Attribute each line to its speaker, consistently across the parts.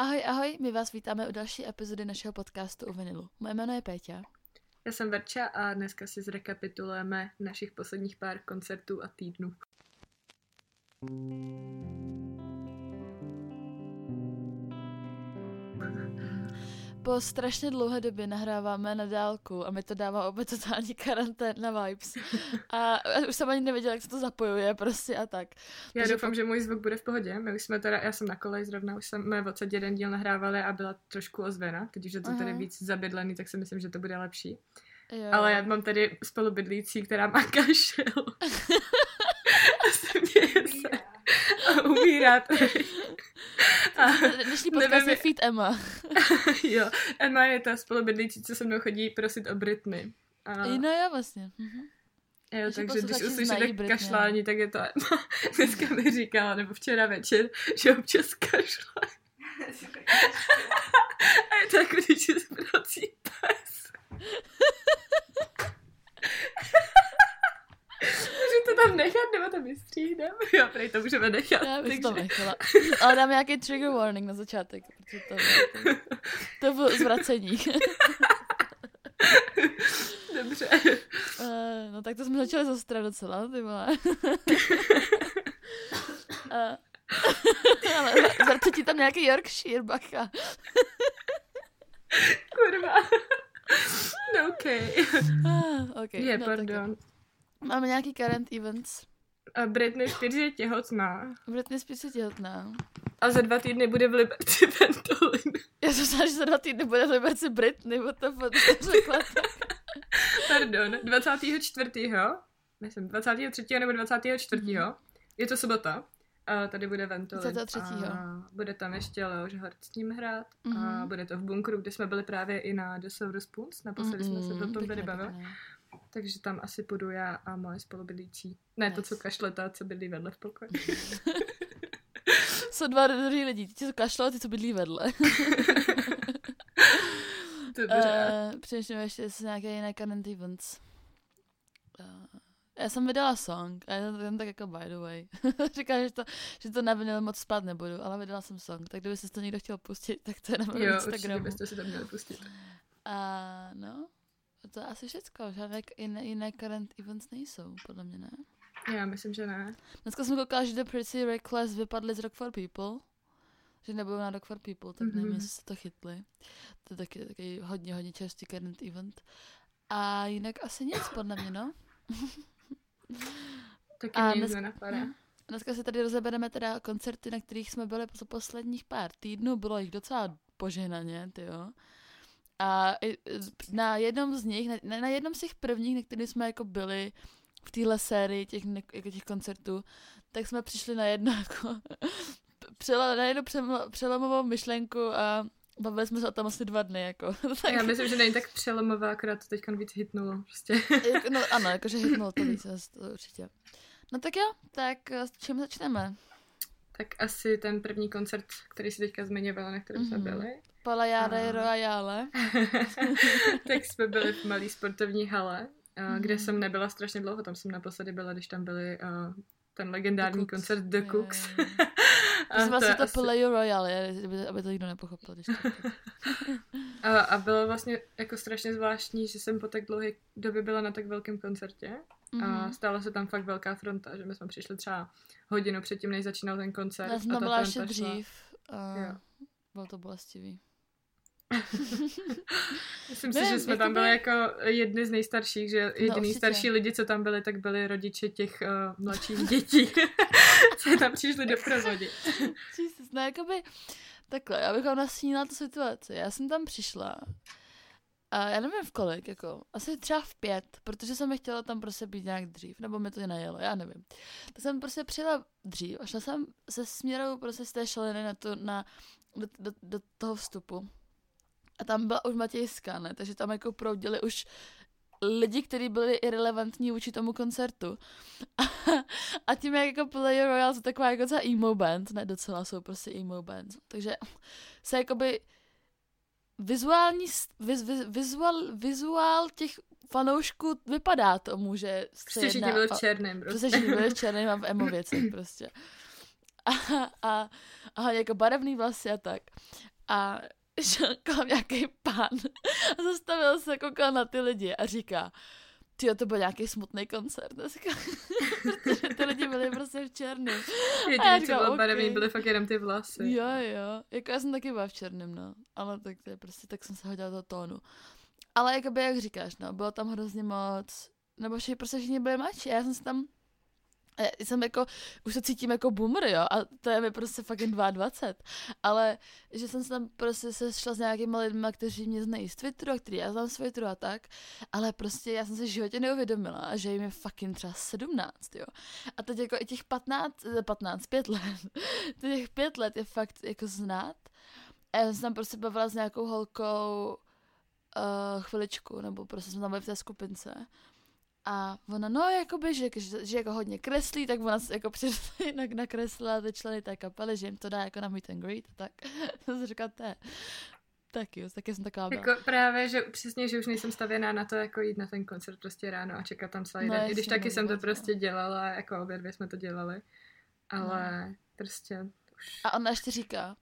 Speaker 1: Ahoj, ahoj, my vás vítáme u další epizody našeho podcastu u vinilu. Moje jméno je Péťa.
Speaker 2: Já jsem Verča a dneska si zrekapitulujeme našich posledních pár koncertů a týdnů.
Speaker 1: Po strašně dlouhé době nahráváme na dálku a mi to dává opět totální karanténna vibes. A už jsem ani nevěděla, jak se to zapojuje prostě a tak.
Speaker 2: Já Takže doufám, po... že můj zvuk bude v pohodě. My už jsme teda, já jsem na kolej zrovna, už jsme v jeden díl nahrávali a byla trošku ozvena, teď už je to tady víc zabydlený, tak si myslím, že to bude lepší. Jo. Ale já mám tady spolubydlící, která má kašel. a se mě se. A
Speaker 1: Dnešní podcast je Feed Emma.
Speaker 2: jo, Emma je ta spolubydlící, co se mnou chodí prosit o Britny.
Speaker 1: A... No jo, vlastně. Mhm.
Speaker 2: Jo, Ještě takže když uslyšíte kašlání, tak je to Emma. Dneska mi říkala, nebo včera večer, že občas kašle. a je to jako, když se zbrací pes. Tam nechat, nebo to vystříhneme? Jo, prej to můžeme nechat.
Speaker 1: Já bych takže... to nechala. Ale dám nějaký trigger warning na začátek, protože to, to, to bylo zvracení.
Speaker 2: Dobře.
Speaker 1: Uh, no tak to jsme začali zastrat docela, ty vole. uh, ale zvrce ti tam nějaký Yorkshire, bacha.
Speaker 2: Kurva. No, okay.
Speaker 1: Ah, okay.
Speaker 2: Je, no, pardon. Tak...
Speaker 1: Máme nějaký current events.
Speaker 2: A Britney Spears je těhotná.
Speaker 1: Britney Spears je těhotná.
Speaker 2: A za dva týdny bude v Liberci Ventolin.
Speaker 1: Já jsem že za dva týdny bude v Liberci Britney, what the fuck, řekla.
Speaker 2: Pardon, 24. Myslím, 23. nebo 24. Mm-hmm. Je to sobota. A tady bude Ventolin.
Speaker 1: 23.
Speaker 2: A bude tam ještě Leoš Hart s ním hrát. Mm-hmm. A mhm. bude to v bunkru, kde jsme byli právě i na The Silver Spoons. Naposledy mm-hmm. jsme se o tom tady bavili. Takže tam asi půjdu já a moje spolubydlící. Ne nice. to, co kašle, ta, co bydlí vedle v pokoji.
Speaker 1: Jsou dva druhý lidi, ty, co kašle a ty, co bydlí vedle.
Speaker 2: Dobře.
Speaker 1: Uh, Přemýšlím ještě, z nějaké jiné current events. Uh, já jsem vydala song, a to jen tak jako by the way. Říká, že to, že to na moc spát nebudu, ale vydala jsem song, tak kdyby se to někdo chtěl pustit, tak to je na mém Instagramu.
Speaker 2: Jo, byste si to měli pustit.
Speaker 1: A uh, no, to je asi všecko, žádné jiné, jiné current events nejsou, podle mě ne.
Speaker 2: Já myslím, že ne.
Speaker 1: Dneska jsem koukala, že The Pretty Reckless vypadly z Rock for People. Že nebudou na Rock for People, tak mm-hmm. nevím, jestli se to chytli. To je taky, taky hodně, hodně čerstvý current event. A jinak asi nic, podle mě, no.
Speaker 2: taky A nic dneska, nenapadá.
Speaker 1: Dneska si tady rozebereme teda koncerty, na kterých jsme byli po posledních pár týdnů. Bylo jich docela požehnaně, ty jo. A na jednom z nich, na, na jednom z těch prvních, na kterých jsme jako byli v téhle sérii těch, jako těch koncertů, tak jsme přišli na jedno jako přela, na jednu přelomovou myšlenku a bavili jsme se o tom asi dva dny, jako.
Speaker 2: tak... Já myslím, že není tak přelomová, akorát to teď víc hitnulo, prostě.
Speaker 1: no ano, jakože hitnulo to víc, to určitě. No tak jo, tak s čím začneme?
Speaker 2: Tak asi ten první koncert, který si teďka zmiňovala, na kterém mm-hmm. jsme mhm. byli.
Speaker 1: Palajare a... Royale.
Speaker 2: tak jsme byli v malé sportovní hale, mm-hmm. kde jsem nebyla strašně dlouho, tam jsem naposledy byla, když tam byli uh, ten legendární The koncert The Cooks.
Speaker 1: Prosím vás, to, to asi... Palais Royale, aby to nikdo nepochopil. Když to...
Speaker 2: a, a bylo vlastně jako strašně zvláštní, že jsem po tak dlouhé době byla na tak velkém koncertě. Mm-hmm. A mhm. stala se tam fakt velká fronta, že my jsme přišli třeba hodinu předtím, než začínal ten koncert.
Speaker 1: Já jsem tam byla ještě dřív. Uh, bylo to bolestivý.
Speaker 2: Myslím si, že jsme tam byli jako jedni z nejstarších, že no, jediný no, starší lidi, co tam byli, tak byli rodiče těch uh, mladších dětí, co tam přišli do provodit.
Speaker 1: Jesus, no jakoby, takhle, já bych vám nasínila tu situaci. Já jsem tam přišla a já nevím v kolik, jako, asi třeba v pět, protože jsem chtěla tam prostě být nějak dřív, nebo mi to najelo, já nevím. Tak jsem prostě přijela dřív a šla jsem se směrou prostě z té šaliny na, to, na do, do, do toho vstupu. A tam byla už Matějská, ne? Takže tam jako proudili už lidi, kteří byli irrelevantní vůči tomu koncertu. A, a tím, jak jako Play Royale jsou taková jako docela emo band, ne docela jsou prostě emo band. Takže se jakoby vizuální, viz, viz, vizuál, vizuál těch fanoušků vypadá tomu, že
Speaker 2: se prostě jedná... byli v černém,
Speaker 1: prostě. Prostě byli v černém a v emo věcech prostě. a, a, a jako barevný vlasy a tak. A kolem nějaký pán a zastavil se, koukal na ty lidi a říká, ty to byl nějaký smutný koncert dneska. Protože ty lidi byli prostě v černém.
Speaker 2: Jediný, co bylo barevný, byly fakt jenom ty vlasy.
Speaker 1: Jo, jo. Jako já jsem taky byla v černém, no. Ale tak to je prostě, tak jsem se hodila do tónu. Ale jakoby, jak říkáš, no, bylo tam hrozně moc, nebo všichni, prostě všichni byli mladší. Já jsem se tam jsem jako, už se cítím jako boomer, jo, a to je mi prostě fucking 22, ale že jsem se tam prostě sešla s nějakými lidmi, kteří mě znají z Twitteru, a který já znám z Twitteru a tak, ale prostě já jsem se životě neuvědomila, že jim je fucking třeba 17, jo. A teď jako i těch 15, 15, 5 let, těch 5 let je fakt jako znát. A já jsem tam prostě bavila s nějakou holkou uh, chviličku, nebo prostě jsme tam byli v té skupince. A ona, no, jakoby, že, že, že jako hodně kreslí, tak ona se jako přesně nakreslila ty členy té kapely, že jim to dá jako na meet and greet, tak to se říká, to je, taky, taky jsem taková
Speaker 2: byla. Jako právě, že přesně, že už nejsem stavěná na to, jako jít na ten koncert prostě ráno a čekat tam celý no, den. I když taky jsem to no. prostě dělala, jako obě dvě jsme to dělali, ale no. prostě už...
Speaker 1: A ona ještě říká,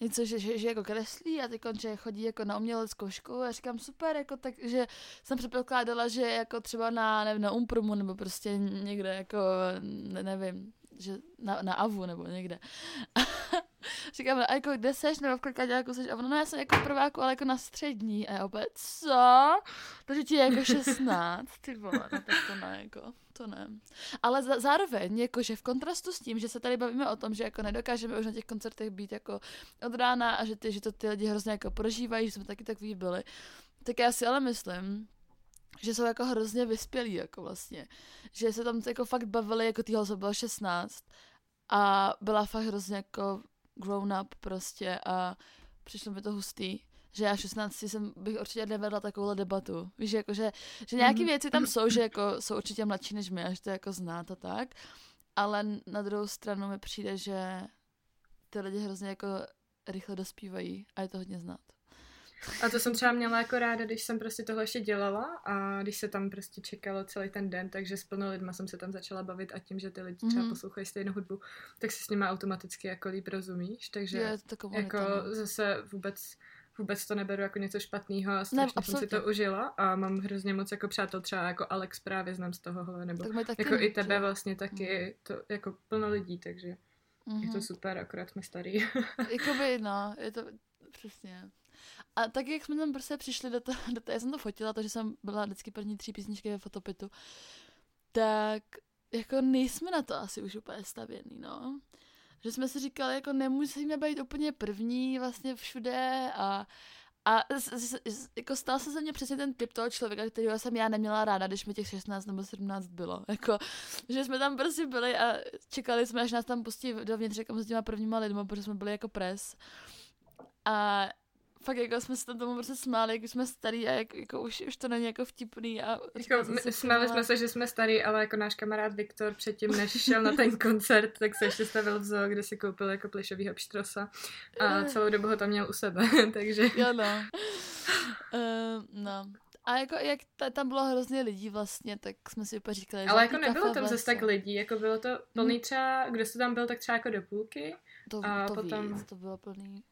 Speaker 1: něco, že, že, že jako kreslí a teď že chodí jako na uměleckou školu a říkám super, jako tak, že jsem předpokládala, že jako třeba na, nevím, na Umprumu nebo prostě někde jako, ne, nevím, že na, na Avu nebo někde. Říkám, a jako kde seš, nebo v kolika seš? A ono, no já jsem jako prváku, ale jako na střední. A já opět, co? Takže ti je jako 16, ty vole, no tak to ne, jako, to ne. Ale za, zároveň, jakože v kontrastu s tím, že se tady bavíme o tom, že jako nedokážeme už na těch koncertech být jako od rána a že, ty, že to ty lidi hrozně jako prožívají, že jsme taky takový byli, tak já si ale myslím, že jsou jako hrozně vyspělí, jako vlastně. Že se tam jako fakt bavili, jako týho se bylo 16 a byla fakt hrozně jako grown up prostě a přišlo mi to hustý že já 16 jsem bych určitě nevedla takovou debatu. Víš, jako, že, že nějaké mm-hmm. věci tam jsou, že jako jsou určitě mladší než my, až to jako znát a tak, ale na druhou stranu mi přijde, že ty lidi hrozně jako rychle dospívají a je to hodně znát.
Speaker 2: A to jsem třeba měla jako ráda, když jsem prostě tohle ještě dělala a když se tam prostě čekalo celý ten den, takže s plno lidma jsem se tam začala bavit a tím, že ty lidi třeba mm-hmm. poslouchají stejnou hudbu, tak si s nimi automaticky jako líp rozumíš, takže je to jako zase vůbec vůbec to neberu jako něco špatného a strašně ne, jsem si to užila a mám hrozně moc jako přátel, třeba jako Alex právě znám z tohohle, nebo jako i tebe vlastně taky, mm. to jako plno lidí, takže mm-hmm. je to mhm. super, akorát jsme starý.
Speaker 1: Jakoby, no, je to přesně. A tak, jak jsme tam prostě přišli do toho, do toho, já jsem to fotila, takže jsem byla vždycky první tři písničky ve fotopitu, tak jako nejsme na to asi už úplně stavěný, no. Že jsme si říkali, jako nemusíme být úplně první vlastně všude a a jako stal se ze mě přesně ten typ toho člověka, kterého jsem já neměla ráda, když mi těch 16 nebo 17 bylo. Jako, že jsme tam prostě byli a čekali jsme, až nás tam pustí dovnitř jako s těma prvníma lidma, protože jsme byli jako pres. A fakt jako jsme se tam tomu prostě smáli, jak jsme starý a jak, jako už, už to není jako vtipný. A
Speaker 2: jako, my, smáli jsme se, že jsme starý, ale jako náš kamarád Viktor předtím, než šel na ten koncert, tak se ještě stavil v zoo, kde si koupil jako plišovýho pštrosa a celou dobu ho tam měl u sebe, takže...
Speaker 1: Jo no. Uh, no. A jako jak ta, tam bylo hrozně lidí vlastně, tak jsme si úplně říkali,
Speaker 2: Ale jako nebylo tam zase tak lidí, jako bylo to plný hmm. třeba, kdo se tam byl, tak třeba jako do půlky.
Speaker 1: To, a to potom... víc, to bylo plný.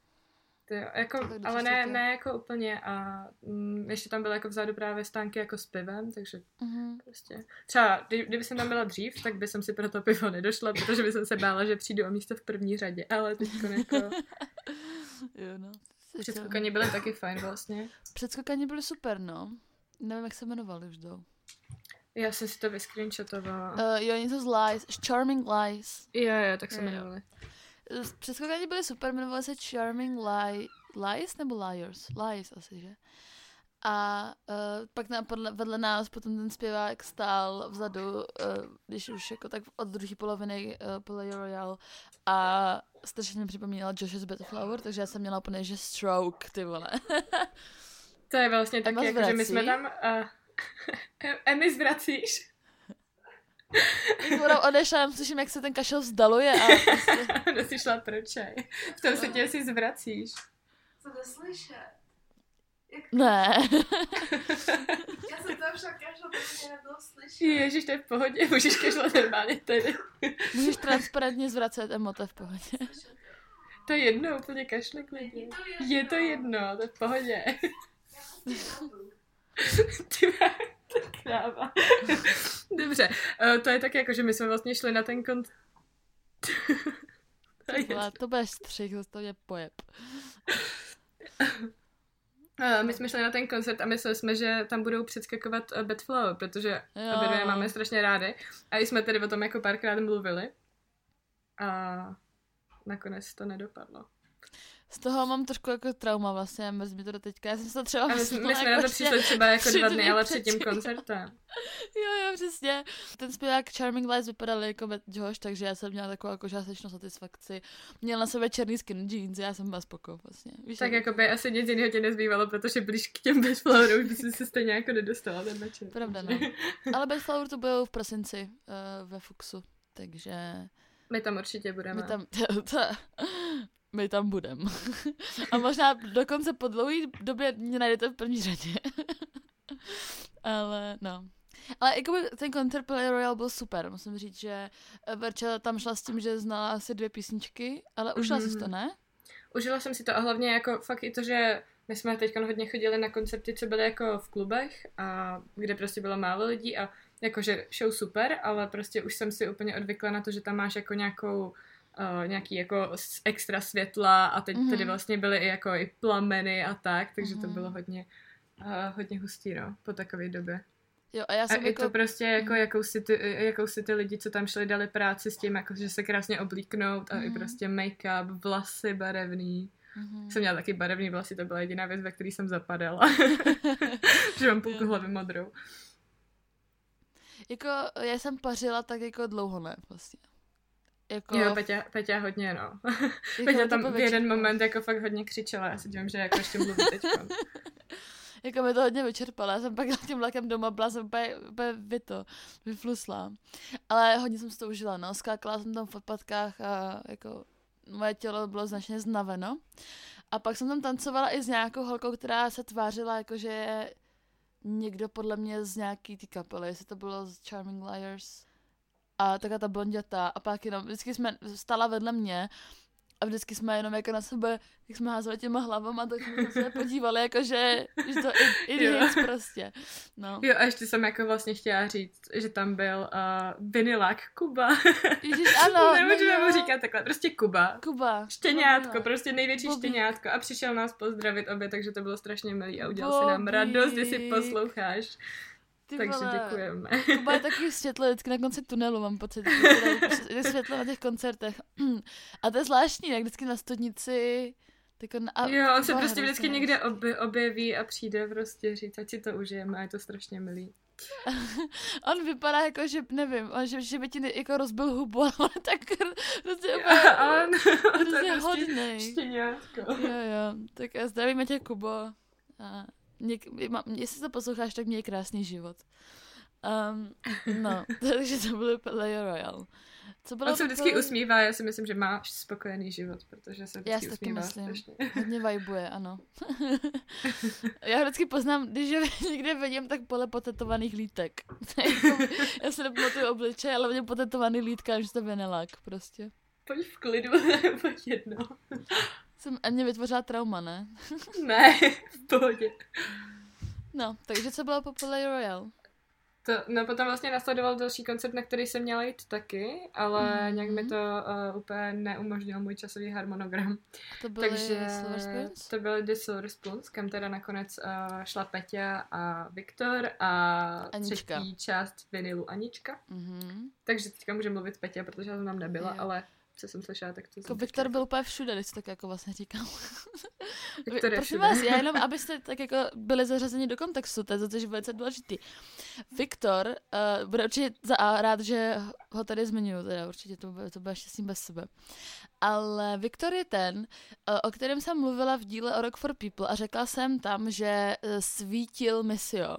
Speaker 2: To jo, jako, ale ne, ne jako úplně a mm, ještě tam byly jako vzadu právě stánky jako s pivem, takže uh-huh. prostě. Třeba, kdy, kdyby jsem tam byla dřív, tak by jsem si pro to pivo nedošla, protože by jsem se bála, že přijdu o místo v první řadě, ale teď jako... jo, no. Předskokani byly taky fajn vlastně.
Speaker 1: Předskokani byly super, no. Nevím, jak se jmenovali už jdou.
Speaker 2: Já jsem si to vyscreenshatovala.
Speaker 1: Uh, jo, něco z Lies, Charming Lies.
Speaker 2: Jo, jo, tak se jmenovali.
Speaker 1: Předchozí byly super, jmenovali se Charming Lie, Lies nebo Liars? Lies asi, že? A uh, pak na, podle, vedle nás potom ten zpěvák stál vzadu, uh, když už jako tak od druhé poloviny uh, Play Royale a strašně mi připomínala Josh's Flower, takže já jsem měla úplně, že stroke, ty vole.
Speaker 2: to je vlastně taky, jako, že my jsme tam... Uh, Emmy zvracíš?
Speaker 1: Když odešla, slyším, jak se ten kašel vzdaluje a
Speaker 2: prostě... jsi šla pro čaj. V tom se tě si zvracíš.
Speaker 1: Co neslyšet? Ne.
Speaker 3: Já jsem tam však kašla, protože nebylo slyšet.
Speaker 2: Ježiš, to je v pohodě, můžeš kašlat normálně tady.
Speaker 1: Můžeš transparentně zvracet emote v pohodě.
Speaker 2: To je jedno, úplně kašle klidně. Je to jedno, to je v pohodě. Ty má, to je kráva. Dobře, uh, to je tak jako, že my jsme vlastně šli na ten kont...
Speaker 1: to, to bude střih, to je pojeb.
Speaker 2: Uh, my jsme šli na ten koncert a mysleli jsme, že tam budou předskakovat uh, Bad Flow, protože obě máme strašně rády. A jsme tady o tom jako párkrát mluvili. A nakonec to nedopadlo.
Speaker 1: Z toho mám trošku jako trauma vlastně, mrzí mi to do teďka. Já jsem se třeba
Speaker 2: a my, jsme, my jsme na to přišli třeba jako dva dny, ale před tím koncertem.
Speaker 1: jo, jo, přesně. Ten zpěvák Charming Lights vypadal jako Josh, takže já jsem měla takovou jako částečnou satisfakci. Měl na sebe černý skin jeans, já jsem byla spoko vlastně.
Speaker 2: Víš, tak jako by asi nic jiného tě nezbývalo, protože blíž k těm už by se stejně jako nedostala ten večer.
Speaker 1: Pravda, no. Ale Flower to bylo v prosinci uh, ve Fuxu, takže...
Speaker 2: My tam určitě budeme.
Speaker 1: My tam, to, to, my tam budeme. A možná dokonce po dlouhé době mě najdete v první řadě. Ale no. Ale jako ten koncert Play Royale byl super, musím říct, že Verča tam šla s tím, že znala asi dvě písničky, ale užila mm-hmm. si to, ne?
Speaker 2: Užila jsem si to a hlavně jako fakt i to, že my jsme teď hodně chodili na koncerty, co byly jako v klubech a kde prostě bylo málo lidí a jakože show super, ale prostě už jsem si úplně odvykla na to, že tam máš jako nějakou uh, nějaký jako extra světla a teď mm-hmm. tady vlastně byly i jako i plameny a tak, takže mm-hmm. to mhm. bylo hodně, uh, hodně hustý, no, po takové době.
Speaker 1: Jo, a já jsem
Speaker 2: a jako... to prostě jako mm. jakou, si ty, jakou si ty lidi, co tam šli, dali práci s tím, jako, že se krásně oblíknout a mm. i mhm. prostě make-up, vlasy barevný. Mm-hmm. Jsem měla taky barevný vlasy, to byla jediná věc, ve které jsem zapadala. že mám půlku hlavy modrou.
Speaker 1: Jako, já jsem pařila tak jako dlouho ne, vlastně.
Speaker 2: Jako... Jo, Peťa, Peťa hodně, no. Jako Peťa tam v jeden moment jako fakt hodně křičela, já si dělám, že jako ještě mluví teď.
Speaker 1: jako mi to hodně vyčerpala, já jsem pak na tím vlakem doma byla jsem úplně, úplně vyto, vyflusla. Ale hodně jsem si to užila, no, skákala jsem tam v odpadkách a jako moje tělo bylo značně znaveno. A pak jsem tam tancovala i s nějakou holkou, která se tvářila jako, že je někdo podle mě z nějaký ty kapely, jestli to bylo z Charming Liars a taková ta blonděta a pak jenom, vždycky jsme stala vedle mě a vždycky jsme jenom jako na sebe, jak jsme házeli těma hlavama, tak jsme se podívali, jako že, že to idiots prostě. No.
Speaker 2: Jo, a ještě jsem jako vlastně chtěla říct, že tam byl uh, vinilák Kuba.
Speaker 1: Ježiš, ano.
Speaker 2: Nemůžeme mu říkat takhle, prostě Kuba.
Speaker 1: Kuba.
Speaker 2: Štěňátko, Kuba. prostě největší Bobby. štěňátko a přišel nás pozdravit obě, takže to bylo strašně milý a udělal Bobby. si nám radost, když si posloucháš. Ty Takže vole, děkujeme.
Speaker 1: To je takový světlo vždycky na konci tunelu, mám pocit. Je světlo na těch koncertech. A to je zvláštní, jak vždycky na studnici
Speaker 2: na, a jo, on se prostě vždycky někde obje, objeví a přijde prostě říct, ať si to užijeme a je to strašně milý.
Speaker 1: on vypadá jako, že nevím, on, že, že by ti jako rozbil hubu, ale tak prostě
Speaker 2: úplně, to je prostě
Speaker 1: hodnej. Štěňátko. Jo, jo, tak zdravíme tě, Kubo. A Něk, jestli to posloucháš, tak měj krásný život. Um, no, takže to bylo Play Royale.
Speaker 2: Co bylo On se vždycky bylo... usmívá, já si myslím, že máš spokojený život, protože se vždycky já si taky myslím. Strašně.
Speaker 1: Hodně vibuje, ano. já vždycky poznám, když je někde vidím, tak pole potetovaných lítek. Jako já se nepamatuju obličej, ale vidím potetovaný lítka, že to venelák prostě.
Speaker 2: Pojď v klidu, pojď jedno.
Speaker 1: Jsem a mě vytvořila trauma, ne?
Speaker 2: ne, v pohodě.
Speaker 1: No, takže co bylo po Play Royale?
Speaker 2: To, no potom vlastně nasledoval další koncert, na který jsem měla jít taky, ale mm-hmm. nějak mi to uh, úplně neumožnil můj časový harmonogram.
Speaker 1: To byly Takže Silver Spoons?
Speaker 2: To byly The Silver Spoons, kam teda nakonec uh, šla Peťa a Viktor a Anička. třetí část vinilu Anička. Mm-hmm. Takže teďka může mluvit Peťa, protože já jsem tam nebyla, jo. ale co jsem slyšela, tak to
Speaker 1: jako Viktor byl úplně všude, když tak jako vlastně říkám.
Speaker 2: Viktor je
Speaker 1: Prosím vás, já jenom, abyste tak jako byli zařazeni do kontextu, to je to, že velice důležitý. Viktor uh, bude určitě za A rád, že ho tady zmiňuju, teda určitě to, to bude šťastný bez sebe. Ale Viktor je ten, eh, o kterém jsem mluvila v díle o Rock for People a řekla jsem tam, že eh, svítil Misio.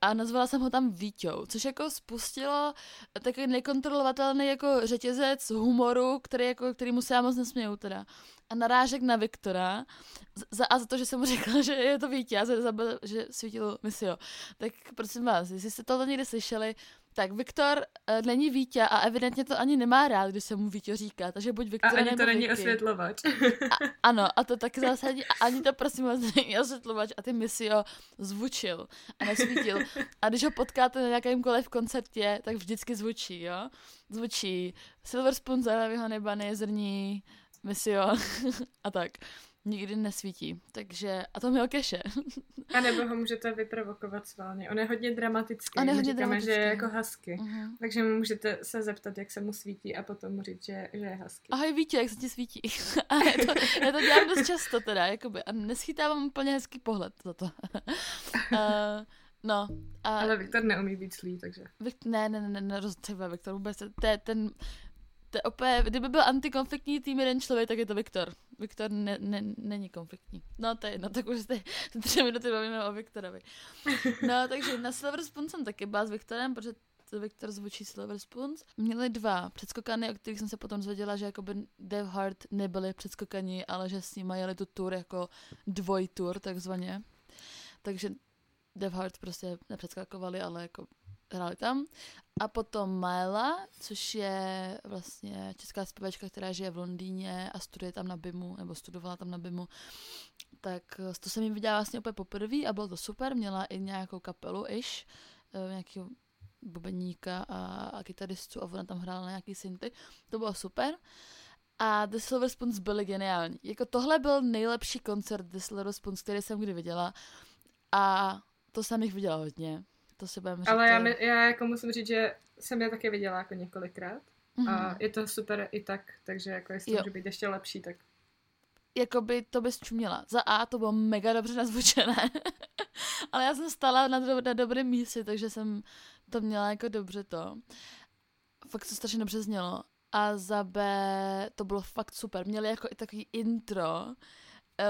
Speaker 1: A nazvala jsem ho tam Víťou, což jako spustilo takový nekontrolovatelný jako řetězec humoru, který, jako, který mu se já moc nesměju teda a narážek na Viktora za, a za to, že jsem mu řekla, že je to Vítě a za, že svítil Misio. Tak prosím vás, jestli jste to někdy slyšeli, tak Viktor uh, není Vítě a evidentně to ani nemá rád, když se mu Vítě říká, takže buď Viktor
Speaker 2: A ani to není
Speaker 1: Vicky.
Speaker 2: osvětlovač.
Speaker 1: a, ano, a to taky zásadní, a ani to prosím vás není osvětlovač a ty Misio zvučil a nesvítil. A když ho potkáte na nějakémkoliv koncertě, tak vždycky zvučí, jo? Zvučí Silver Spoon, Zahravýho neba, zrní, Misio a tak nikdy nesvítí. Takže, a to měl keše.
Speaker 2: a nebo ho můžete vyprovokovat sválně. On je hodně dramatický.
Speaker 1: On je hodně
Speaker 2: říkáme,
Speaker 1: dramatický.
Speaker 2: že je jako husky.
Speaker 1: Uh-huh.
Speaker 2: Takže mu můžete se zeptat, jak se mu svítí a potom mu říct, že, že je husky.
Speaker 1: Ahoj Vítě, jak se ti svítí? a je to, já to dělám dost často teda, jakoby. A neschýtávám úplně hezký pohled za to. uh, No. A
Speaker 2: Ale Viktor neumí být zlý, takže.
Speaker 1: Vik- ne, ne, ne, ne, ne, rozhodně Viktor vůbec. To je ten, to opět, kdyby byl antikonfliktní tým jeden člověk, tak je to Viktor. Viktor ne, ne, není konfliktní. No to je jedno, tak už ty tři minuty bavíme o Viktorovi. No takže na Silver Spoon jsem taky byla s Viktorem, protože Viktor zvučí Silver Spoons. Měli dva předskokany, o kterých jsem se potom zvěděla, že jakoby Dev Hard nebyli předskokani, ale že s nimi jeli tu tour jako dvojtour takzvaně. Takže Dev Hard prostě nepředskakovali, ale jako hráli tam. A potom Myla, což je vlastně česká zpěvačka, která žije v Londýně a studuje tam na BIMu, nebo studovala tam na BIMu. Tak to jsem jim viděla vlastně úplně poprvé a bylo to super. Měla i nějakou kapelu ish, nějakého bubeníka a, a kytaristu a ona tam hrála na nějaký synty. To bylo super. A The Silver Spoons byly geniální. Jako tohle byl nejlepší koncert The Silver Spoons, který jsem kdy viděla. A to jsem jich viděla hodně. To si budeme říct.
Speaker 2: Ale já, mi, já jako musím říct, že jsem je také viděla jako několikrát. Mm-hmm. A je to super i tak, takže jako jestli jo. může být ještě lepší, tak
Speaker 1: jakoby to bys čuměla. Za A to bylo mega dobře nazvučené, ale já jsem stala na, do, na dobrém místě, takže jsem to měla jako dobře to. Fakt to strašně dobře znělo. A za B to bylo fakt super. Měli jako i takový intro,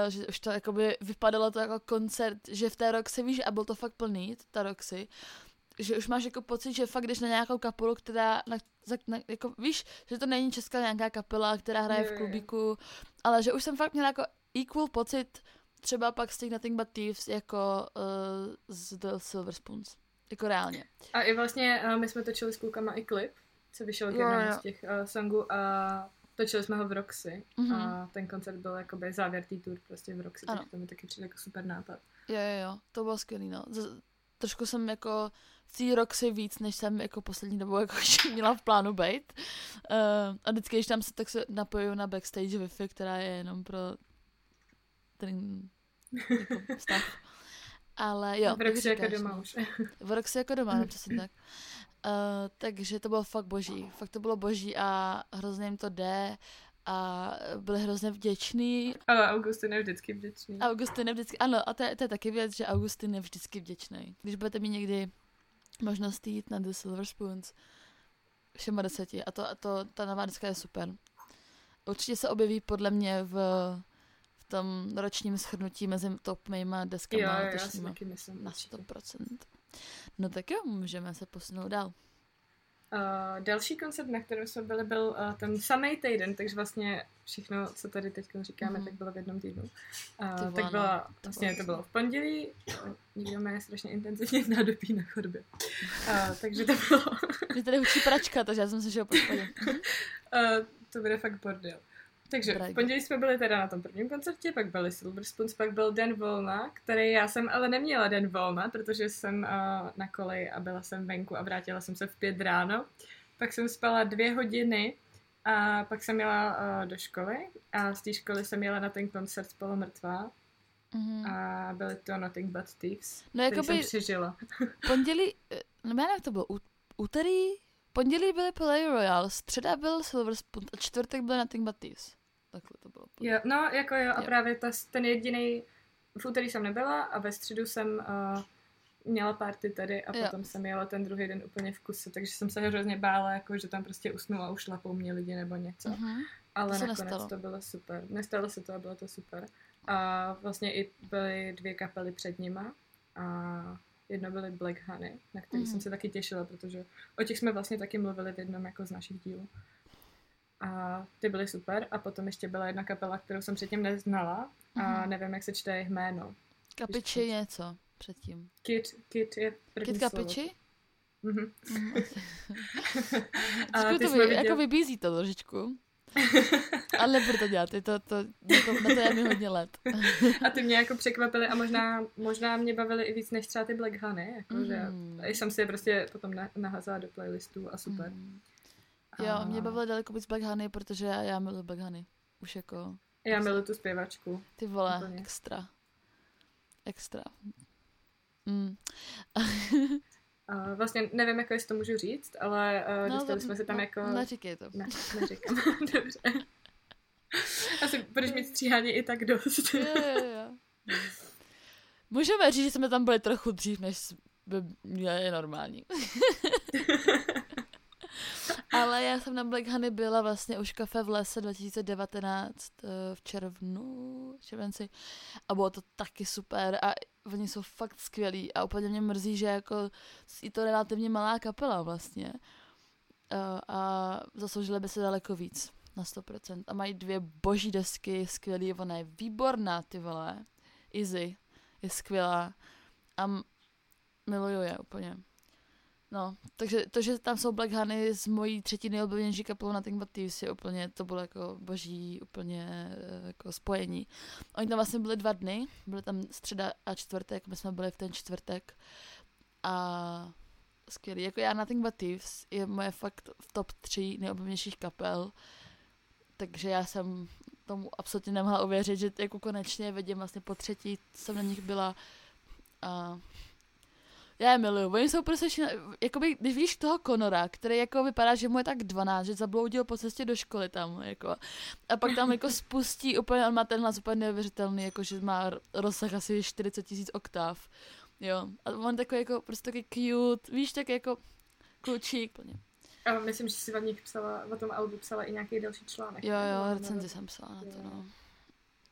Speaker 1: že už to jakoby vypadalo to jako koncert, že v té Roxy, víš, a byl to fakt plný, ta Roxy, že už máš jako pocit, že fakt jdeš na nějakou kapelu, která, na, na, jako, víš, že to není česká nějaká kapela, která hraje v klubíku, ale že už jsem fakt měla jako equal pocit třeba pak z těch Nothing But Thieves jako uh, z The Silver Spoons. Jako reálně.
Speaker 2: A i vlastně uh, my jsme točili s klukama i klip, co vyšel k jednomu z těch uh, songů a točili jsme ho v Roxy mm-hmm. a ten koncert byl jakoby závěr té tour prostě v Roxy, ano. takže to mi taky přijde jako super nápad.
Speaker 1: Jo, jo, jo, to bylo skvělý, no. Z- trošku jsem jako v té Roxy víc, než jsem jako poslední dobou jako měla v plánu být. Uh, a vždycky, když tam se, tak se napojuju na backstage Wi-Fi, která je jenom pro ten jako stav. Ale jo.
Speaker 2: V Roxy jako doma už.
Speaker 1: v Roxy jako doma, no přesně tak. Uh, takže to bylo fakt boží. Fakt to bylo boží a hrozně jim to jde a byli hrozně vděční.
Speaker 2: Ale Augustin je vždycky vděčný.
Speaker 1: Augustin je vždycky, ano, a to je, to je taky věc, že Augustin je vždycky vděčný. Když budete mít někdy možnost jít na The Silver Spoons všema deseti a to, a to ta navádka je super. Určitě se objeví podle mě v, v tom ročním shrnutí mezi top mýma deskama
Speaker 2: jo, jo, já si taky myslím,
Speaker 1: na 100%. No tak jo, můžeme se posunout dál.
Speaker 2: Uh, další koncert, na kterém jsme byli, byl uh, ten samý týden, takže vlastně všechno, co tady teď říkáme, mm. tak bylo v jednom týdnu. Uh, tak byla, vlastně to bylo v pondělí, nikdo mě strašně intenzivně v nádobí na chodbě. Uh, takže to bylo...
Speaker 1: Mě tady učí pračka, takže já jsem že po uh,
Speaker 2: To bude fakt bordel. Takže v pondělí jsme byli teda na tom prvním koncertě, pak byli Silver Spoons, pak byl Den volna, který já jsem ale neměla Den volna, protože jsem uh, na koleji a byla jsem venku a vrátila jsem se v pět ráno. Pak jsem spala dvě hodiny a pak jsem jela uh, do školy a z té školy jsem jela na ten koncert Spolu mrtvá. Mm-hmm. A byly to Nothing But Thieves, no, jako jsem přežila.
Speaker 1: pondělí, nebo jak to bylo, úterý, pondělí byly Play Royale, středa byl Silver Spoon a čtvrtek byl Nothing But Thieves. Takhle to bylo.
Speaker 2: Jo, no, jako jo, a jo. právě ta, ten jediný v úterý jsem nebyla a ve středu jsem uh, měla party tady a jo. potom jsem jela ten druhý den úplně v kuse, takže jsem se hrozně bála, jako, že tam prostě usnu a ušlapou mě lidi nebo něco. Uh-huh. Ale to nakonec nestalo. to bylo super. Nestalo se to a bylo to super. A vlastně i byly dvě kapely před nima a jedno byly Black Honey, na který uh-huh. jsem se taky těšila, protože o těch jsme vlastně taky mluvili v jednom jako z našich dílů. A ty byly super. A potom ještě byla jedna kapela, kterou jsem předtím neznala a uh-huh. nevím, jak se čte jejich jméno.
Speaker 1: Kapiči něco předtím.
Speaker 2: Kit, kit je první
Speaker 1: Kit Kapiči?
Speaker 2: Mhm. Mm
Speaker 1: a ty to vy, viděl... jako vybízí to trošičku. Ale nebudu to dělat, je to, to, to, na to je mi hodně let.
Speaker 2: a ty mě jako překvapily a možná, možná mě bavily i víc než třeba ty Black Honey, jako, mm. že jsem si je prostě potom nahazala do playlistu a super. Mm.
Speaker 1: Jo, a... mě bavily daleko víc Black Honey, protože já, já miluji Black Honey. Už jako...
Speaker 2: Já miluji tu zpěvačku.
Speaker 1: Ty vole, Úplně. extra. Extra. Mm.
Speaker 2: Uh, vlastně nevím, jako jestli to můžu říct, ale uh, no, dostali to, jsme se tam
Speaker 1: no,
Speaker 2: jako...
Speaker 1: Neříkej to.
Speaker 2: Ne, neříkám. Dobře. Asi budeš mít stříhání i tak dost.
Speaker 1: jo, jo, jo. Můžeme říct, že jsme tam byli trochu dřív, než by je normální. Ale já jsem na Black Honey byla vlastně už kafe v lese 2019 eh, v červnu, červenci. A bylo to taky super a oni jsou fakt skvělí a úplně mě mrzí, že jako je to relativně malá kapela vlastně eh, a zasloužili by se daleko víc na 100% a mají dvě boží desky, skvělý, ona je výborná, ty vole, Izzy je skvělá. A miluju je úplně. No, takže to, že tam jsou Black Honey z mojí třetí nejoblíbenější kapelou na Think Thieves je úplně, to bylo jako boží úplně eh, jako spojení. Oni tam vlastně byli dva dny, byly tam středa a čtvrtek, my jsme byli v ten čtvrtek a skvělý. Jako já na Think Thieves je moje fakt v top 3 nejoblíbenějších kapel, takže já jsem tomu absolutně nemohla uvěřit, že jako konečně vidím vlastně po třetí, jsem na nich byla a já je miluju. Oni jsou prostě, jakoby, když víš toho Konora, který jako vypadá, že mu je tak 12, že zabloudil po cestě do školy tam, jako. A pak tam jako spustí úplně, on má ten hlas úplně neuvěřitelný, jako že má rozsah asi 40 tisíc oktáv. Jo. A on takový jako, prostě taky cute, víš, tak jako klučík. Plně.
Speaker 2: A myslím, že si vám nich psala, o tom albu psala i nějaký další článek.
Speaker 1: Jo, jo, recenzi jsem psala na to, no.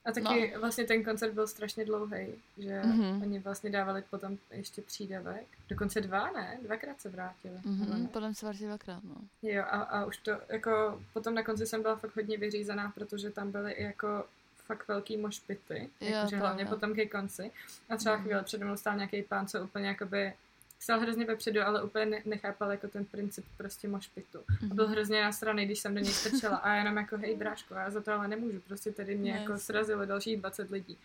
Speaker 2: A taky no. vlastně ten koncert byl strašně dlouhý, že mm-hmm. oni vlastně dávali potom ještě přídavek. Dokonce dva, ne? Dvakrát se vrátili.
Speaker 1: Mm-hmm, podle mě se vrátili dvakrát, no.
Speaker 2: Jo, a, a už to, jako, potom na konci jsem byla fakt hodně vyřízená, protože tam byly i jako fakt velký mošpity, jakože hlavně jo. potom ke konci. A třeba mm-hmm. chvíli přede mnou stál nějaký pán, co úplně jakoby stál hrozně vepředu, ale úplně nechápal jako ten princip prostě mošpitu. Mm-hmm. A byl mhm. hrozně nasraný, když jsem do něj strčela a jenom jako hej bráško, já za to ale nemůžu, prostě tady mě yes. jako srazilo dalších 20 lidí.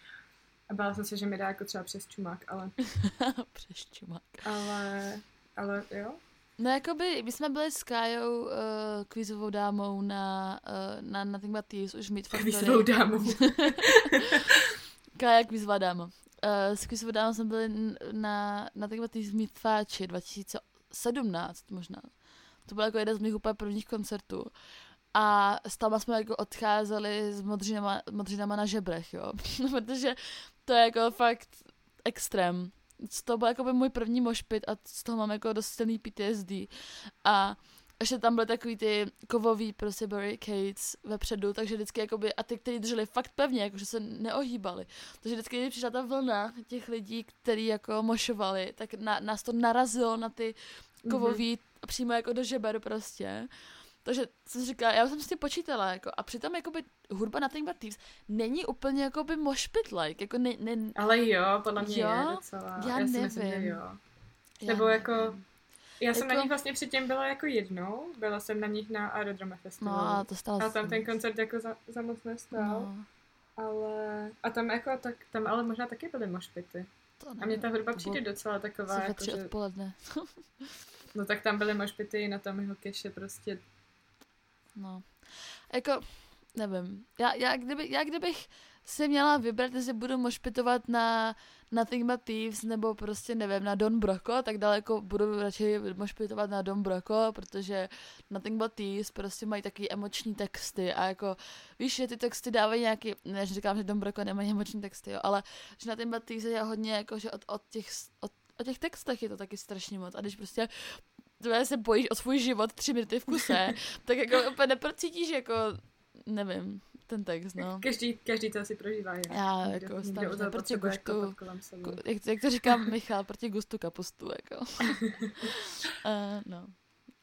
Speaker 2: A bála jsem se, že mi dá jako třeba přes čumák, ale...
Speaker 1: přes čumák.
Speaker 2: Ale, ale jo.
Speaker 1: No jakoby, my jsme byli s Kájou uh, kvízovou dámou na, uh, na Nothing But Thieves, už mít
Speaker 2: Factory. Kvízovou dámou.
Speaker 1: Kája kvízová dáma uh, s Chris Vodám jsme byli na, na takové ty zmítváči 2017 možná. To byl jako jeden z mých úplně prvních koncertů. A s tam jsme jako odcházeli s modřinama, modřinama na žebrech, jo. Protože to je jako fakt extrém. To byl jako by můj první mošpit a z toho mám jako dost silný PTSD. A ještě tam byly takový ty kovový prostě barricades vepředu, takže vždycky jakoby, a ty, kteří drželi fakt pevně, jakože se neohýbali. Takže vždycky, když přišla ta vlna těch lidí, kteří jako mošovali, tak na, nás to narazilo na ty kovový, mm-hmm. přímo jako do žeber prostě. Takže jsem říkala, já jsem si počítala, jako, a přitom jakoby hudba na Think Thieves není úplně jakoby mošpit-like, jako ne, ne...
Speaker 2: Ale jo, podle mě jo? je docela.
Speaker 1: Já, já nevím. Myslím,
Speaker 2: že jo. Já Nebo jako nevím. jako já jsem jako... na nich vlastně předtím byla jako jednou, byla jsem na nich na Aerodrome Festival.
Speaker 1: No a to stalo
Speaker 2: A tam ten koncert jako za, za moc nestál. No. Ale, a tam jako, tak, tam ale možná taky byly mošpity. A mně ta hudba přijde docela taková,
Speaker 1: jako, že... odpoledne.
Speaker 2: no tak tam byly mošpity na tom jeho keše prostě.
Speaker 1: No. Jako, nevím. Já, já, kdyby, já kdybych si měla vybrat, jestli budu mošpitovat na Nothing But Thieves nebo prostě nevím, na Don Broco, tak daleko budu radši mošpitovat na Don Broco, protože Nothing But Thieves prostě mají taky emoční texty a jako víš, že ty texty dávají nějaký, ne, že říkám, že Don Broco nemají emoční texty, jo, ale že Nothing But Thieves je hodně jako, že od, od těch, od, o těch textech je to taky strašně moc. A když prostě se bojíš o svůj život tři minuty v kuse, tak jako úplně neprocítíš jako, nevím, ten text, no.
Speaker 2: Každý, každý to asi prožívá jinak.
Speaker 1: Já,
Speaker 2: někdo,
Speaker 1: jako,
Speaker 2: někdo
Speaker 1: stane, proti gustu,
Speaker 2: jako
Speaker 1: jak, jak, to říká Michal, proti gustu kapustu, jako. uh, no.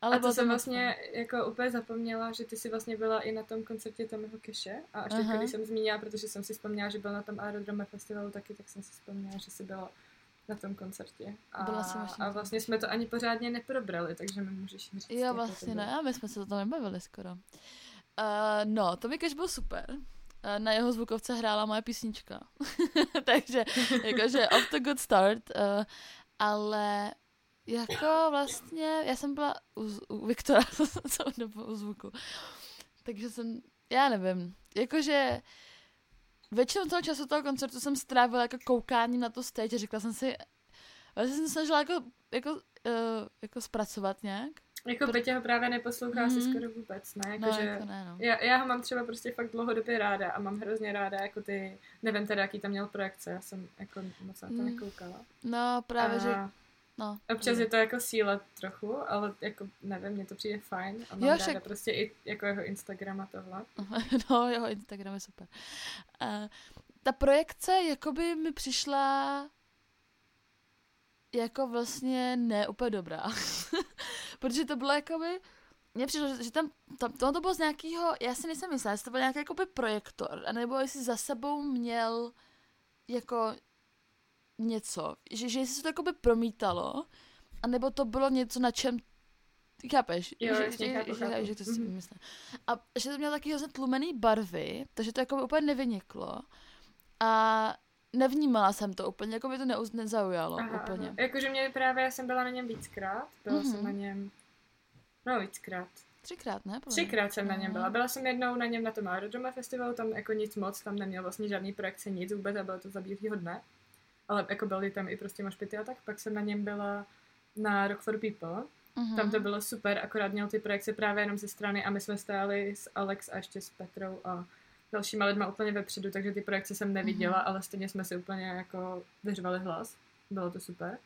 Speaker 2: Ale a to jsem vlastně jako úplně zapomněla, že ty jsi vlastně byla i na tom koncertě Tommyho Keše a až teď, když jsem zmínila, protože jsem si vzpomněla, že byl na tom Aerodrome festivalu taky, tak jsem si vzpomněla, že jsi byla na tom koncertě. A,
Speaker 1: byla jsem
Speaker 2: a vlastně jsme to ani pořádně neprobrali, takže mi můžeš říct.
Speaker 1: Jo, vlastně ne, a my jsme se o tom nebavili skoro. Uh, no, Tommy Cash byl super. Uh, na jeho zvukovce hrála moje písnička. takže jakože off the good start. Uh, ale jako vlastně, já jsem byla u, u Viktora celou dobu u zvuku. Takže jsem, já nevím, jakože většinou toho času toho koncertu jsem strávila jako koukáním na to stage a řekla jsem si, já jsem se snažila jako, jako, uh, jako zpracovat nějak.
Speaker 2: Jako Pr- Petě ho právě neposlouchá mm. asi mhm. skoro vůbec, ne? Jako,
Speaker 1: no,
Speaker 2: že
Speaker 1: jako ne, no.
Speaker 2: já, já ho mám třeba prostě fakt dlouhodobě ráda a mám hrozně ráda jako ty, nevím teda, jaký tam měl projekce, já jsem jako moc na to mm. nekoukala.
Speaker 1: No právě, a... že No,
Speaker 2: Občas je to jako síla trochu, ale jako nevím, mně to přijde fajn a mám jo, však... ráda prostě i jako jeho Instagram a tohle.
Speaker 1: no, jeho Instagram je super. Uh, ta projekce jakoby mi přišla jako vlastně ne úplně dobrá. Protože to bylo jakoby, mně přišlo, že tam, tam to, to bylo z nějakého, já si nejsem myslela, jestli to byl nějaký jakoby projektor, anebo jestli za sebou měl jako něco, že, že jestli se to jakoby promítalo, anebo to bylo něco, na čem Chápeš?
Speaker 2: Jo, že, jasně, že, chápu,
Speaker 1: že,
Speaker 2: chápu.
Speaker 1: že to si mm-hmm. A že to mělo taky hrozně tlumený barvy, takže to jako úplně nevyniklo. A nevnímala jsem to úplně, jako by to neuz, nezaujalo aha, úplně. Aha.
Speaker 2: Jakože mě právě, já jsem byla na něm víckrát, byla mm-hmm. jsem na něm, no víckrát.
Speaker 1: Třikrát, ne?
Speaker 2: Podle Třikrát jsem na něm byla. Byla jsem jednou na něm na tom Aerodrome festivalu, tam jako nic moc, tam neměl vlastně žádný projekce, nic vůbec a bylo to za bílýho dne ale jako byly tam i prostě mašpity a tak. Pak jsem na něm byla na Rock for People. Uh-huh. Tam to bylo super, akorát měl ty projekce právě jenom ze strany a my jsme stáli s Alex a ještě s Petrou a dalšíma lidma úplně vepředu, takže ty projekce jsem neviděla, uh-huh. ale stejně jsme si úplně jako vyřvali hlas. Bylo to super.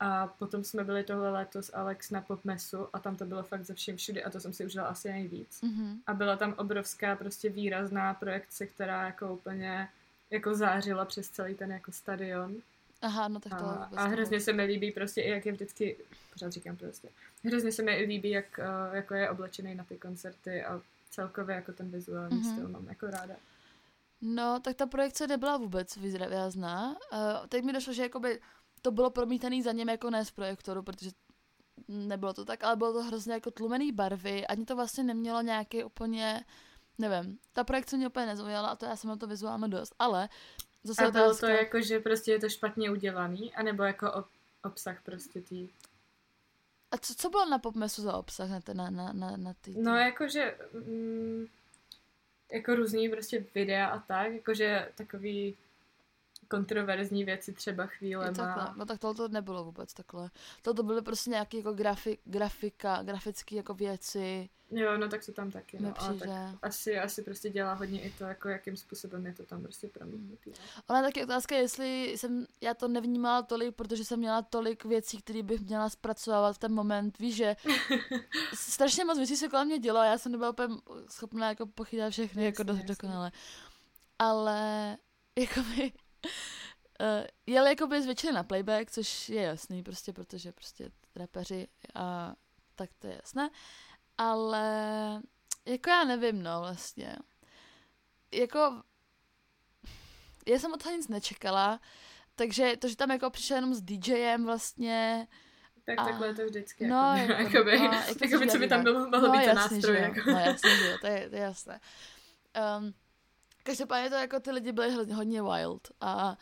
Speaker 2: A potom jsme byli tohle letos Alex na Popmesu a tam to bylo fakt ze všem všude a to jsem si užila asi nejvíc. Uh-huh. A byla tam obrovská prostě výrazná projekce, která jako úplně jako zářila přes celý ten jako stadion.
Speaker 1: Aha, no tak to
Speaker 2: a, a hrozně se mi líbí prostě i jak je vždycky, pořád říkám prostě, hrozně se mi líbí, jak uh, jako je oblečený na ty koncerty a celkově jako ten vizuální mm-hmm. styl mám jako ráda.
Speaker 1: No, tak ta projekce nebyla vůbec výrazná. Uh, teď mi došlo, že jakoby to bylo promítané za něm jako ne z projektoru, protože nebylo to tak, ale bylo to hrozně jako tlumený barvy, ani to vlastně nemělo nějaký úplně nevím, ta projekce mě úplně nezaujala a to já jsem na to vizuálně dost, ale
Speaker 2: zase A bylo otázka... to jako, že prostě je to špatně udělaný, anebo jako ob, obsah prostě tý...
Speaker 1: A co, co bylo na popmesu za obsah na, na, na, na, na tý?
Speaker 2: No jakože mm, jako různý prostě videa a tak, jakože takový kontroverzní věci třeba chvíle má.
Speaker 1: No tak tohle nebylo vůbec takhle. Tohle byly prostě nějaké jako grafi, grafika, grafické jako věci.
Speaker 2: Jo, no tak to tam taky, no, ale tak asi, asi prostě dělá hodně i to, jako jakým způsobem je to tam prostě promítnutý. No.
Speaker 1: Ona taky otázka, jestli jsem, já to nevnímala tolik, protože jsem měla tolik věcí, které bych měla zpracovávat v ten moment, víš, že strašně moc věcí se kolem mě dělo a já jsem nebyla úplně schopná jako pochytat všechny jasně, jako dost dokonale. Ale jako by Uh, jel jako by zvětšili na playback, což je jasný, prostě protože prostě rapeři a tak to je jasné. Ale jako já nevím, no vlastně. Jako já jsem od toho nic nečekala, takže to, že tam jako přišel jenom s DJem vlastně,
Speaker 2: tak a... takhle je to vždycky. No, jako, jako, jakoby, no, jako jakoby, co by tam bylo, mohlo
Speaker 1: no,
Speaker 2: být
Speaker 1: to
Speaker 2: nástroj. Jako.
Speaker 1: No jasně, že jo, to je, to je jasné. Um, Každopádně to jako ty lidi byli hodně wild a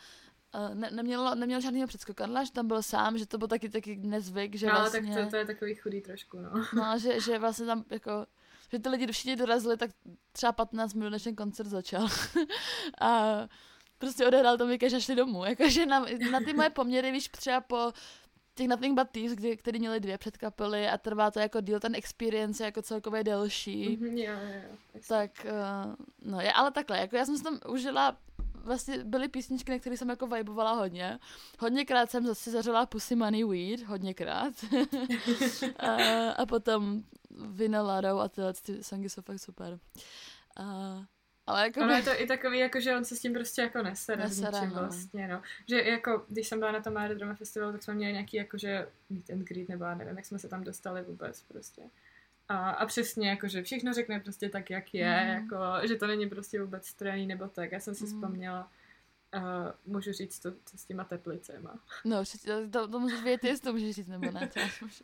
Speaker 1: ne, neměl, neměl žádného předskokadla, že tam byl sám, že to byl taky taky nezvyk, že
Speaker 2: no,
Speaker 1: vlastně...
Speaker 2: tak to, to, je takový chudý trošku, no.
Speaker 1: No, že, že vlastně tam jako, že ty lidi všichni dorazili tak třeba 15 minut, než ten koncert začal. a prostě odehrál to Mika, že šli domů. Jakože na, na ty moje poměry, víš, třeba po těch Nothing But Thieves, kdy, který měli dvě předkapely a trvá to jako díl, ten experience jako celkově delší.
Speaker 2: Mm-hmm, jo, jo.
Speaker 1: Tak, uh, no je, ale takhle, jako já jsem si tam užila vlastně byly písničky, na které jsem jako vibovala hodně. Hodněkrát jsem zase zařela Pussy Money Weed, hodněkrát. a, a potom Vinalado a tyhle ty songy jsou fakt super. A, ale jako
Speaker 2: ono by... je to i takový, jako, že on se s tím prostě jako nesere, nesere no. vlastně, no. Že jako, když jsem byla na tom Drama Festivalu, tak jsme měli nějaký jako, že meet and greet, nebo já nevím, jak jsme se tam dostali vůbec prostě. A, a přesně, jako, že všechno řekne prostě tak, jak je, mm. jako, že to není prostě vůbec straný nebo tak. Já jsem si mm. vzpomněla, uh, můžu říct to, to s těma teplicema.
Speaker 1: No, to, to můžeš vědět, jestli to můžeš říct nebo ne.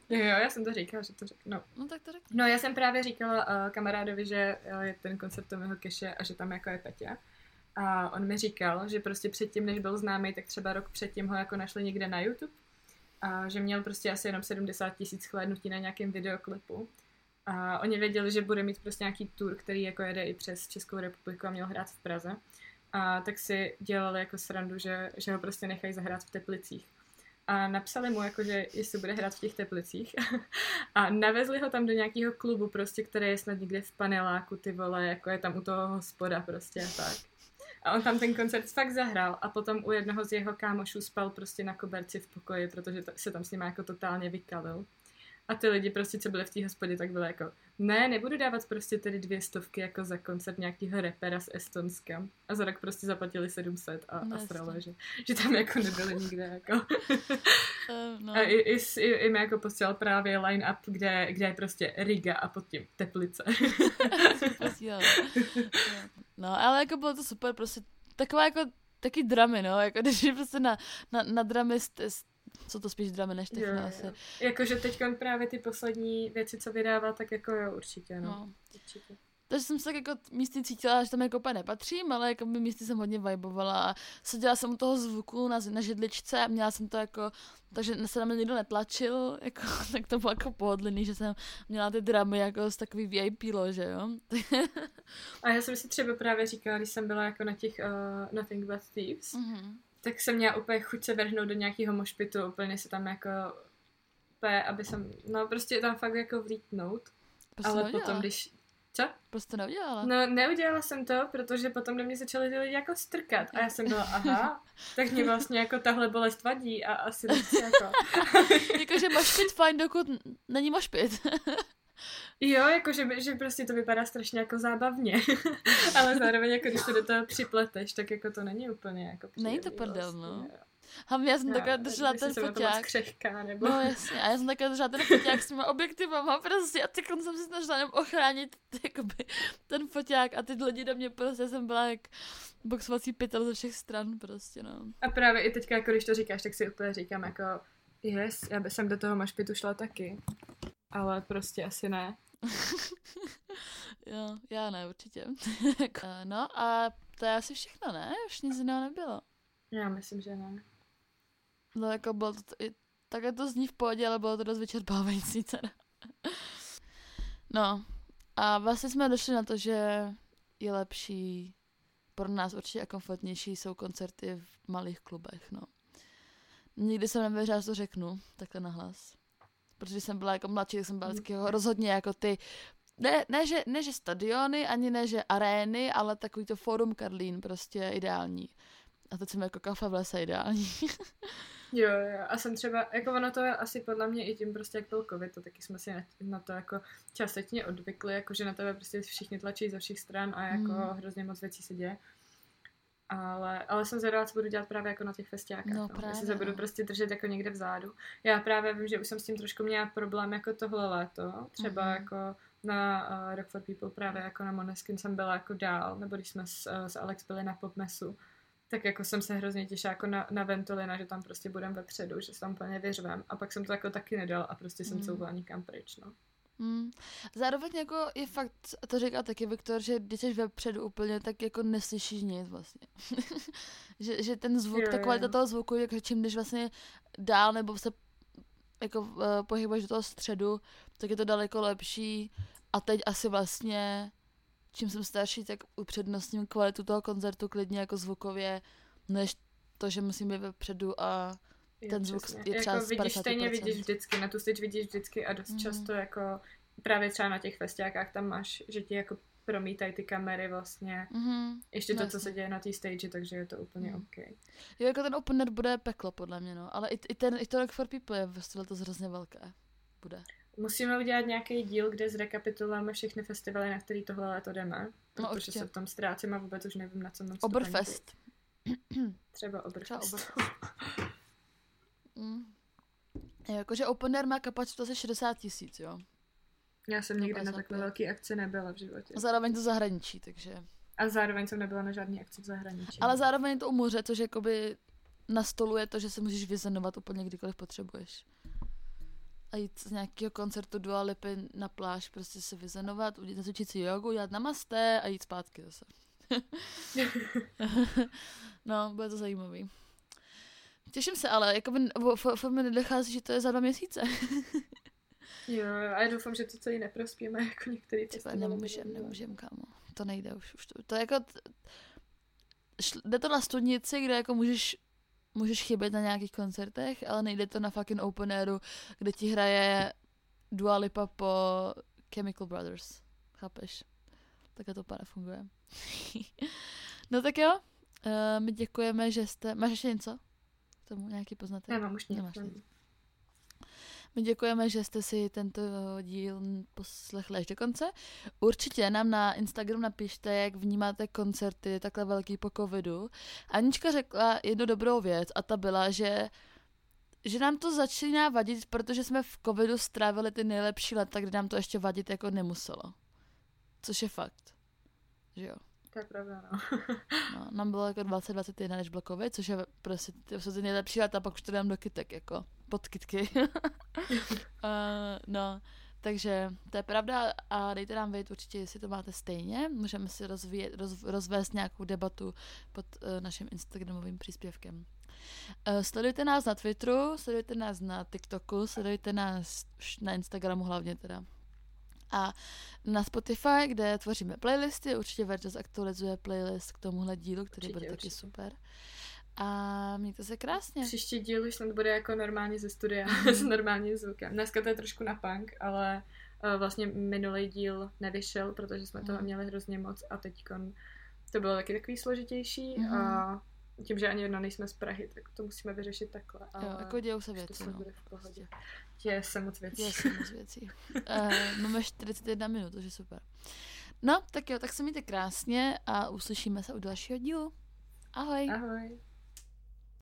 Speaker 2: jo, jo, já jsem to říkala, že to řeknu. No.
Speaker 1: no tak to řeknu.
Speaker 2: No, já jsem právě říkala uh, kamarádovi, že uh, je ten koncert Tomiho keše a že tam jako je Petě. A on mi říkal, že prostě předtím, než byl známý, tak třeba rok předtím ho jako našli někde na YouTube. A že měl prostě asi jenom 70 tisíc chlédnutí na nějakém videoklipu. A oni věděli, že bude mít prostě nějaký tour, který jako jede i přes Českou republiku a měl hrát v Praze. A tak si dělali jako srandu, že, že ho prostě nechají zahrát v Teplicích. A napsali mu, jako, že jestli bude hrát v těch Teplicích. a navezli ho tam do nějakého klubu, prostě, který je snad někde v paneláku, ty vole, jako je tam u toho hospoda prostě a tak. A on tam ten koncert fakt zahrál a potom u jednoho z jeho kámošů spal prostě na koberci v pokoji, protože se tam s ním jako totálně vykalil. A ty lidi prostě, co byli v té hospodě, tak byly jako, ne, nebudu dávat prostě tedy dvě stovky jako za koncert nějakého repera z Estonska. A za rok prostě zaplatili 700 a, no, a sralo, že, že tam jako nebyli nikde jako. uh, no. A i, i, i, i mi jako posílal právě line-up, kde, kde je prostě Riga a pod tím Teplice.
Speaker 1: no, ale jako bylo to super, prostě taková jako taky dramy, no, jako když prostě na, na, na dramy co to spíš dramy než techno jo, asi.
Speaker 2: Jakože teď právě ty poslední věci, co vydává, tak jako jo, určitě, no. no. Určitě.
Speaker 1: Takže jsem se tak jako místy cítila, že tam jako úplně nepatřím, ale jako by místy jsem hodně vibovala a seděla jsem u toho zvuku na, na židličce a měla jsem to jako, takže se na mě nikdo netlačil, jako, tak to bylo jako pohodlný, že jsem měla ty dramy jako z takový VIP lože, jo.
Speaker 2: a já jsem si třeba právě říkala, když jsem byla jako na těch uh, Nothing But Thieves, mm-hmm tak jsem měla úplně chuť se vrhnout do nějakého mošpitu, úplně se tam jako úplně, aby jsem, no prostě tam fakt jako vlítnout. Prostě ale neudělala. potom, když, co?
Speaker 1: Prostě neudělala.
Speaker 2: No, neudělala jsem to, protože potom do mě začaly ty lidi jako strkat a já jsem byla, aha, tak mě vlastně jako tahle bolest vadí a asi nechci jako.
Speaker 1: Jakože mošpit fajn, dokud není mošpit.
Speaker 2: Jo, jako že, že prostě to vypadá strašně jako zábavně, ale zároveň jako když to do toho připleteš, tak jako to není úplně jako
Speaker 1: Není to prdel, vlastně, no. Hlavně já jsem taková držela ten foťák.
Speaker 2: Křehká, nebo...
Speaker 1: No jasně, a já jsem taková držela ten foťák s těma objektivama prostě a teď jsem se snažila jenom ochránit jakoby, ten foťák a ty lidi do mě prostě jsem byla jak boxovací pytel ze všech stran prostě, no.
Speaker 2: A právě i teďka, jako když to říkáš, tak si úplně říkám jako yes, já bych jsem do toho mašpitu šla taky ale prostě asi ne.
Speaker 1: jo, já ne, určitě. Eh, no a to je asi všechno, ne? Už nic jiného nebylo.
Speaker 2: Já myslím, že ne.
Speaker 1: No jako bylo to, i, takhle to zní v pohodě, ale bylo to dost vyčerpávající teda. no a vlastně jsme došli na to, že je lepší pro nás určitě a komfortnější jsou koncerty v malých klubech, no. Nikdy jsem nevěřila, že to řeknu, takhle nahlas protože jsem byla jako mladší, tak jsem byla vždycky jako rozhodně jako ty ne, ne, že, ne, že stadiony, ani ne, že arény, ale takový to Forum Karlín prostě ideální. A teď jsem jako kafe v lese ideální.
Speaker 2: jo, jo, a jsem třeba, jako ono to je asi podle mě i tím prostě, jak byl covid, to taky jsme si na, na to jako částečně odvykli, jako že na tebe prostě všichni tlačí ze všech stran a jako mm. hrozně moc věcí se děje. Ale, ale jsem zvědavá, co budu dělat právě jako na těch festiákách. No, no. Jestli se budu prostě držet jako někde vzadu. Já právě vím, že už jsem s tím trošku měla problém jako tohle léto. Třeba mm-hmm. jako na uh, Rock for People právě jako na Moneskin jsem byla jako dál, nebo když jsme s, uh, s Alex byli na popmesu, tak jako jsem se hrozně těšila jako na, na Ventolina, že tam prostě budeme vepředu, že se tam plně vyřvem. A pak jsem to jako taky nedal a prostě jsem mm. couvala někam pryč, no.
Speaker 1: Hmm. Zároveň jako je fakt, to říká taky Viktor, že když jsi vepředu úplně, tak jako neslyšíš nic vlastně. že, že ten zvuk, jo, ta kvalita toho zvuku, jako čím když vlastně dál nebo se jako uh, pohybuješ do toho středu, tak je to daleko lepší a teď asi vlastně čím jsem starší, tak upřednostním kvalitu toho koncertu klidně jako zvukově, než to, že musím být vepředu a ten zvuk je třeba
Speaker 2: jako vidíš, stejně vidíš vždycky, na tu stage vidíš vždycky a dost mm. často jako právě třeba na těch festiákách tam máš, že ti jako promítají ty kamery vlastně. Mm-hmm. Ještě to, Jasně. co se děje na té stage, takže je to úplně mm. OK.
Speaker 1: Jo, jako ten opener bude peklo, podle mě, no. Ale i, i, ten, i to Rock for People je vlastně to hrozně velké. Bude.
Speaker 2: Musíme udělat nějaký díl, kde zrekapitulujeme všechny festivaly, na který tohle leto jdeme. No, protože no, se v tom ztrácím a vůbec už nevím, na co mám
Speaker 1: Oberfest.
Speaker 2: Třeba Oberfest. Třeba Oberfest.
Speaker 1: mm. Jakože Open Air má kapacitu asi 60 tisíc, jo.
Speaker 2: Já jsem nikdy na takové velké akci nebyla v životě.
Speaker 1: A zároveň to zahraničí, takže...
Speaker 2: A zároveň jsem nebyla na žádný akci v zahraničí.
Speaker 1: Ale zároveň je to u moře, což jakoby nastoluje to, že se můžeš vyzenovat úplně kdykoliv potřebuješ. A jít z nějakého koncertu Dua Lipy na pláž, prostě se vyzenovat, začít si jogu, dělat namaste a jít zpátky zase. no, bude to zajímavý. Těším se, ale jako fakt mi nedochází, že to je za dva měsíce.
Speaker 2: jo, a já doufám, že to celý neprospíme jako některý
Speaker 1: Třeba nemůžem, nemůžem, kámo. To nejde už. už to, to je jako... Jde to na studnici, kde jako můžeš můžeš chybět na nějakých koncertech, ale nejde to na fucking open airu, kde ti hraje Dua Lipa po Chemical Brothers. Chápeš? Takhle to pana funguje. no tak jo, uh, my děkujeme, že jste... Máš ještě něco? Tomu nějaký poznatek?
Speaker 2: Nemám už nic. Nemáš nic.
Speaker 1: My děkujeme, že jste si tento díl poslechli až do konce. Určitě nám na Instagram napište, jak vnímáte koncerty takhle velký po covidu. Anička řekla jednu dobrou věc a ta byla, že že nám to začíná vadit, protože jsme v covidu strávili ty nejlepší leta, kdy nám to ještě vadit jako nemuselo. Což je fakt. Že jo.
Speaker 2: To je pravda, no.
Speaker 1: no nám bylo jako 2021, než byl covid, což je prostě to ty nejlepší leta, pak už to dám do kytek, jako podkytky. uh, no, takže to je pravda a dejte nám vědět určitě, jestli to máte stejně. Můžeme si rozvíjet, roz, rozvést nějakou debatu pod uh, naším Instagramovým příspěvkem. Uh, sledujte nás na Twitteru, sledujte nás na TikToku, sledujte nás na Instagramu hlavně teda. A na Spotify, kde tvoříme playlisty, určitě Verges aktualizuje playlist k tomuhle dílu, který určitě, bude taky určitě. super. A mějte se krásně.
Speaker 2: Příští díl už snad bude jako normálně ze studia, mm. s normálním zvukem. Dneska to je trošku na punk, ale uh, vlastně minulý díl nevyšel, protože jsme toho mm. měli hrozně moc a teď to bylo taky takový složitější mm. a tím, že ani jedno nejsme z Prahy, tak to musíme vyřešit takhle. Ale
Speaker 1: jo, jako dějou se věci.
Speaker 2: To
Speaker 1: no.
Speaker 2: bude v pohodě. Děje se moc věcí.
Speaker 1: Děje se moc věcí. uh, máme 41 minut, to je super. No, tak jo, tak se mějte krásně a uslyšíme se u dalšího dílu. Ahoj.
Speaker 2: Ahoj.